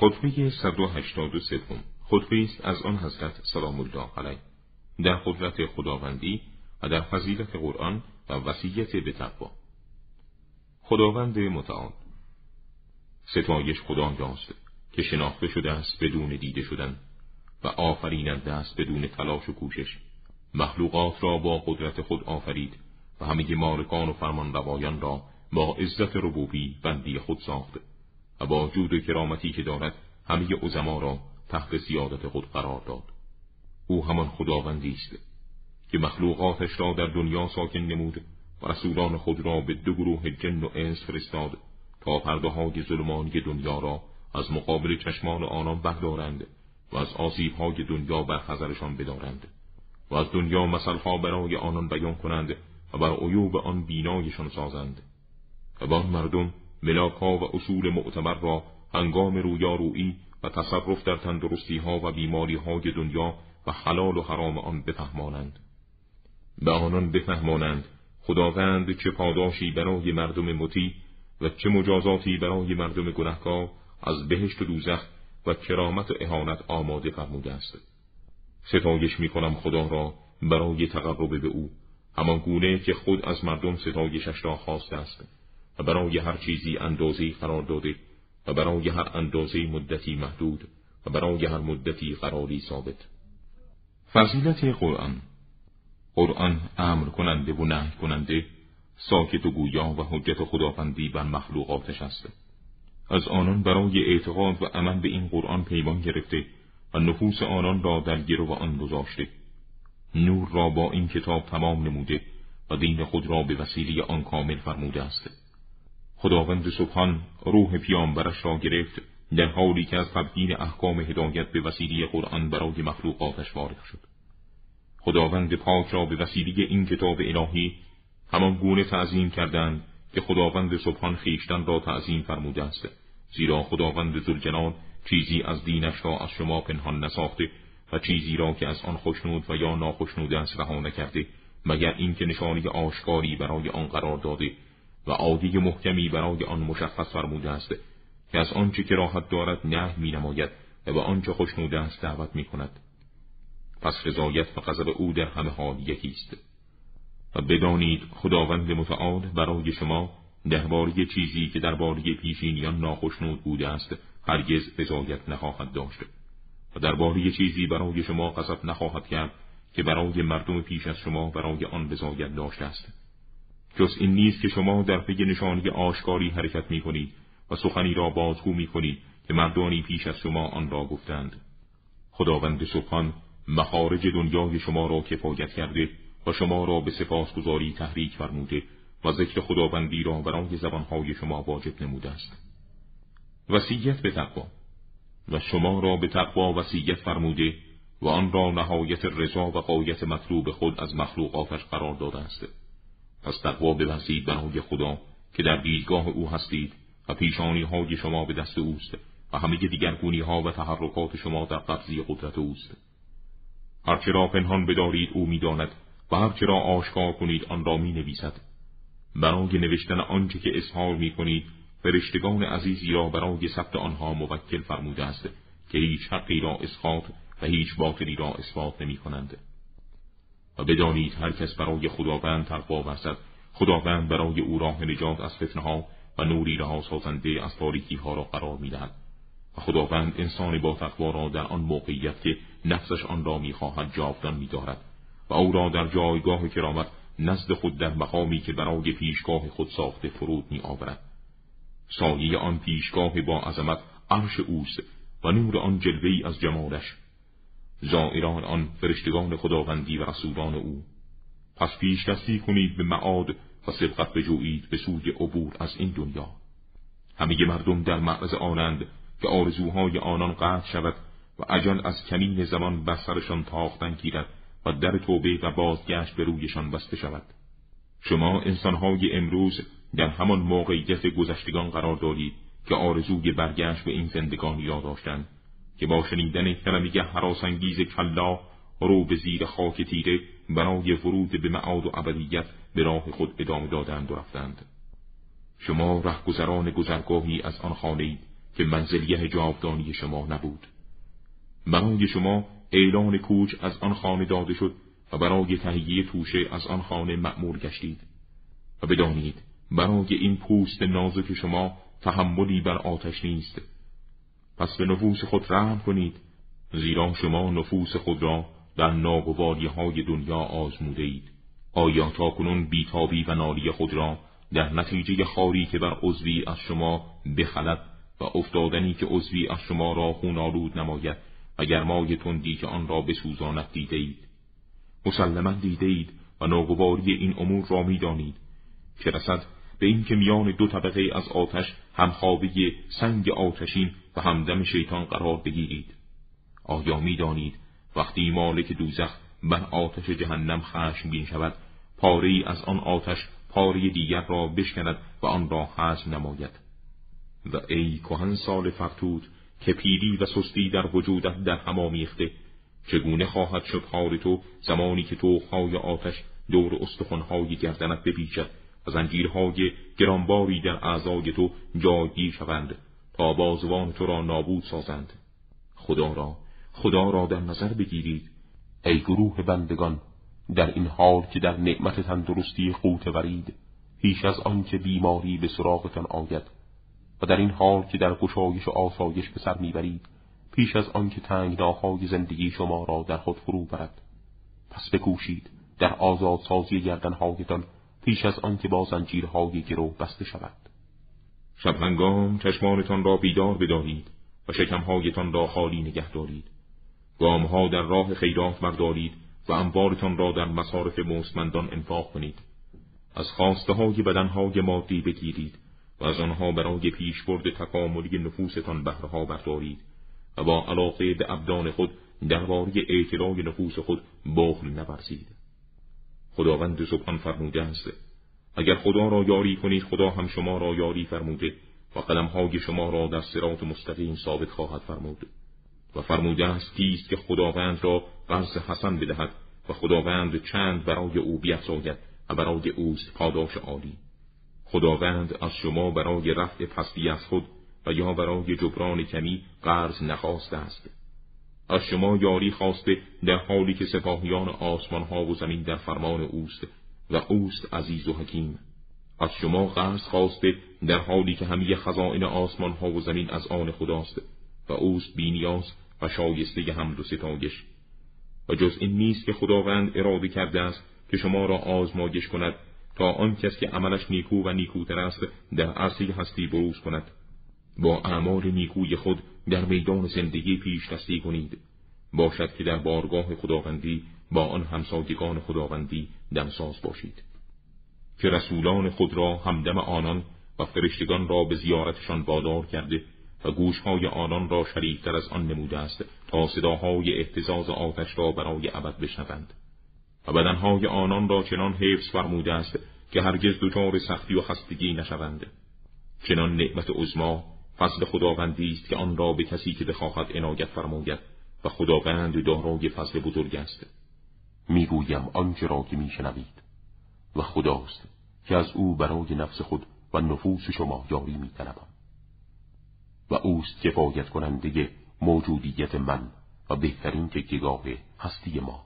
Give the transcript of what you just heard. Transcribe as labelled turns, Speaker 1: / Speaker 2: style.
Speaker 1: خطبه 183 خطبه است از آن حضرت سلام الله علیه. در قدرت خداوندی و در فضیلت قرآن و وسیعت به تقوا. خداوند متعال. ستایش خدا یاست که شناخته شده است بدون دیده شدن و آفریننده است بدون تلاش و کوشش. مخلوقات را با قدرت خود آفرید و همه مالکان و فرمان روایان را با عزت ربوبی بندی خود ساخته و با جود و کرامتی که دارد همه عظما را تحت سیادت خود قرار داد. او همان خداوندی است که مخلوقاتش را در دنیا ساکن نمود و رسولان خود را به دو گروه جن و انس فرستاد تا پرده های ظلمانی دنیا را از مقابل چشمان آنان بردارند و از آسیب های دنیا بر خزرشان بدارند و از دنیا مثلها برای آنان بیان کنند و بر عیوب آن بینایشان سازند. و آن مردم ملاکها و اصول معتبر را هنگام رویارویی و تصرف در تندرستی ها و بیماری های دنیا و حلال و حرام آن بفهمانند. به آنان بفهمانند خداوند چه پاداشی برای مردم مطیع و چه مجازاتی برای مردم گنهکار از بهشت و دوزخ و کرامت و اهانت آماده فرموده است. ستایش می کنم خدا را برای تقرب به او همان گونه که خود از مردم ستایشش را خواسته است. و برای هر چیزی اندازه قرار داده و برای هر اندازه مدتی محدود و برای هر مدتی قراری ثابت. فضیلت قرآن. قرآن امر کننده و نهی کننده ساکت و گویا و حجت خداوندی بر مخلوقاتش است. از آنان برای اعتقاد و عمل به این قرآن پیمان گرفته و نفوس آنان را در گرو آن گذاشته. نور را با این کتاب تمام نموده و دین خود را به وسیله آن کامل فرموده است. خداوند سبحان روح پیامبرش را گرفت در حالی که از تبیین احکام هدایت به وسیله قرآن برای مخلوقاتش وارد شد. خداوند پاک را به وسیله این کتاب الهی همان گونه تعظیم کردند که خداوند سبحان خیشتن را تعظیم فرموده است زیرا خداوند زلجلال چیزی از دینش را از شما پنهان نساخته و چیزی را که از آن خوشنود و یا ناخشنود است رها نکرده مگر اینکه نشانی آشکاری برای آن قرار داده و عادی محکمی برای آن مشخص فرموده است که از آنچه که راحت دارد نه می نماید و به آنچه خوشنود است دعوت می کند پس رضایت و غضب او در همه حال یکی است. و بدانید خداوند متعال برای شما درباره چیزی که درباره پیشینیان ناخشنود بوده است هرگز رضایت نخواهد داشت. و درباره چیزی برای شما غضب نخواهد کرد که برای مردم پیش از شما برای آن رضایت داشته است. جز این نیست که شما در پی نشانی آشکاری حرکت می کنید و سخنی را بازگو می کنید که مردانی پیش از شما آن را گفتند. خداوند سبحان مخارج دنیای شما را کفایت کرده و شما را به سپاسگزاری تحریک فرموده و ذکر خداوندی را برای زبانهای شما واجب نموده است. وسیعت به تقوا. و شما را به تقوا وسیعت فرموده و آن را نهایت رضا و قایت مطلوب خود از مخلوقاتش قرار داده است. پس تقوا ببرزید برای خدا که در دیدگاه او هستید و پیشانی های شما به دست اوست و همه دیگرگونی ها و تحرکات شما در قبضی قدرت اوست هرچه را پنهان بدارید او می‌داند و هرچه را آشکار کنید آن را می نویسد برای نوشتن آنچه که اظهار می کنید فرشتگان عزیزی را برای ثبت آنها موکل فرموده است که هیچ حقی را اسقاط و هیچ باطلی را اثبات نمی کنند. و بدانید هر کس برای خداوند تقوا ورزد خداوند برای او راه نجات از فتنه و نوری رها سازنده از تاریکی ها را قرار می‌دهد. و خداوند انسان با تقوا را در آن موقعیت که نفسش آن را می‌خواهد جاودان میدارد. و او را در جایگاه کرامت نزد خود در مقامی که برای پیشگاه خود ساخته فرود می آورد. سایه آن پیشگاه با عظمت عرش اوست و نور آن جلوی از جمالش زائران آن فرشتگان خداوندی و رسولان او. پس پیش دستی کنید به معاد و سبقت بجویید به سوی عبور از این دنیا. همه مردم در معرض آنند که آرزوهای آنان قطع شود و اجل از کمین زمان بر سرشان تاختن گیرد و در توبه و بازگشت به رویشان بسته شود. شما انسانهای امروز در همان موقعیت گذشتگان قرار دارید که آرزوی برگشت به این زندگان یاد داشتند که با شنیدن کلمه حراسانگیز کلا رو به زیر خاک تیره برای ورود به معاد و ابدیت به راه خود ادامه دادند و رفتند. شما رهگذران گذرگاهی از آن خانه که منزلیه جاودانی شما نبود. برای شما اعلان کوچ از آن خانه داده شد و برای تهیه توشه از آن خانه مأمور گشتید. و بدانید برای این پوست نازک شما تحملی بر آتش نیست. پس به نفوس خود رحم کنید زیرا شما نفوس خود را در ناگواری های دنیا آزموده اید آیا تا کنون بیتابی و نالی خود را در نتیجه خاری که بر عضوی از شما بخلد و افتادنی که عضوی از شما را خونالود نماید و گرمای تندی که آن را بسوزاند دیده اید مسلما دیده اید و ناگواری این امور را می‌دانید که رسد به اینکه میان دو طبقه از آتش همخوابه سنگ آتشین و همدم شیطان قرار بگیرید. آیا می‌دانید وقتی مالک دوزخ بر آتش جهنم خشمگین شود پاره از آن آتش پاره دیگر را بشکند و آن را حزم نماید؟ و ای کهن سال فرتود که پیری و سستی در وجودت در هم آمیخته چگونه خواهد شد حال تو زمانی که توخهای آتش دور استخوانهای گردنت بپیچد و زنجیرهای گرانباری در اعضای تو جایگیر شوند؟ تا بازوان تو را نابود سازند. خدا را خدا را در نظر بگیرید. ای گروه بندگان در این حال که در نعمت تندرستی قوت ورید پیش از آنکه بیماری به سراغتان آید و در این حال که در گشایش و آسایش به سر می‌برید پیش از آنکه تنگناهای زندگی شما را در خود فرو برد. پس بکوشید در آزادسازی گردنهایتان پیش از آنکه با زنجیرهای گرو بسته شود. شبهنگام چشمانتان را بیدار بدارید و شکمهایتان را خالی نگه دارید. گامها در راه خیرات بردارید و انبارتان را در مصارف مستمندان انفاق کنید. از خواسته های بدنهای مادی بگیرید و از آنها برای پیشبرد تکاملی نفوستان بهرها بردارید و با علاقه به ابدان خود درباره اعتلای نفوس خود بخل نورزید. خداوند سبحان فرموده است. اگر خدا را یاری کنید خدا هم شما را یاری فرموده و قدمهای شما را در سرات مستقیم ثابت خواهد فرمود و فرموده است کیست که خداوند را قرض حسن بدهد و خداوند چند برای او بیفزاید و برای اوست پاداش عالی. خداوند از شما برای رفع پستی از خود و یا برای جبران کمی قرض نخواسته است. از شما یاری خواسته در حالی که سپاهیان آسمان ها و زمین در فرمان اوست و اوست عزیز و حکیم. از شما قرض خواسته در حالی که همه خزائن آسمان ها و زمین از آن خداست و اوست بینیاز و شایسته حمد و ستایش. و جز این نیست که خداوند اراده کرده است که شما را آزمایش کند تا آن کس که عملش نیکو و نیکوتر است در عرصه هستی بروز کند. با اعمال نیکوی خود در میدان زندگی پیش دستی کنید. باشد که در بارگاه خداوندی با آن همسایگان خداوندی دمساز باشید. که رسولان خود را همدم آنان و فرشتگان را به زیارتشان وادار کرده و گوشهای آنان را شریفتر از آن نموده است تا صداهای احتزاز آتش را برای ابد بشنوند. و بدنهای آنان را چنان حفظ فرموده است که هرگز دچار سختی و خستگی نشوند. چنان نعمت عظما فضل خداوندی است که آن را به کسی که بخواهد عنایت فرماید و خداوند دارای فضل بزرگ است. می‌گویم آنچه را که میشنوید. و خداست که از او برای نفس خود و نفوس شما یاری میطلبم و اوست کفایت کننده موجودیت من و بهترین تکیگاه هستی ما.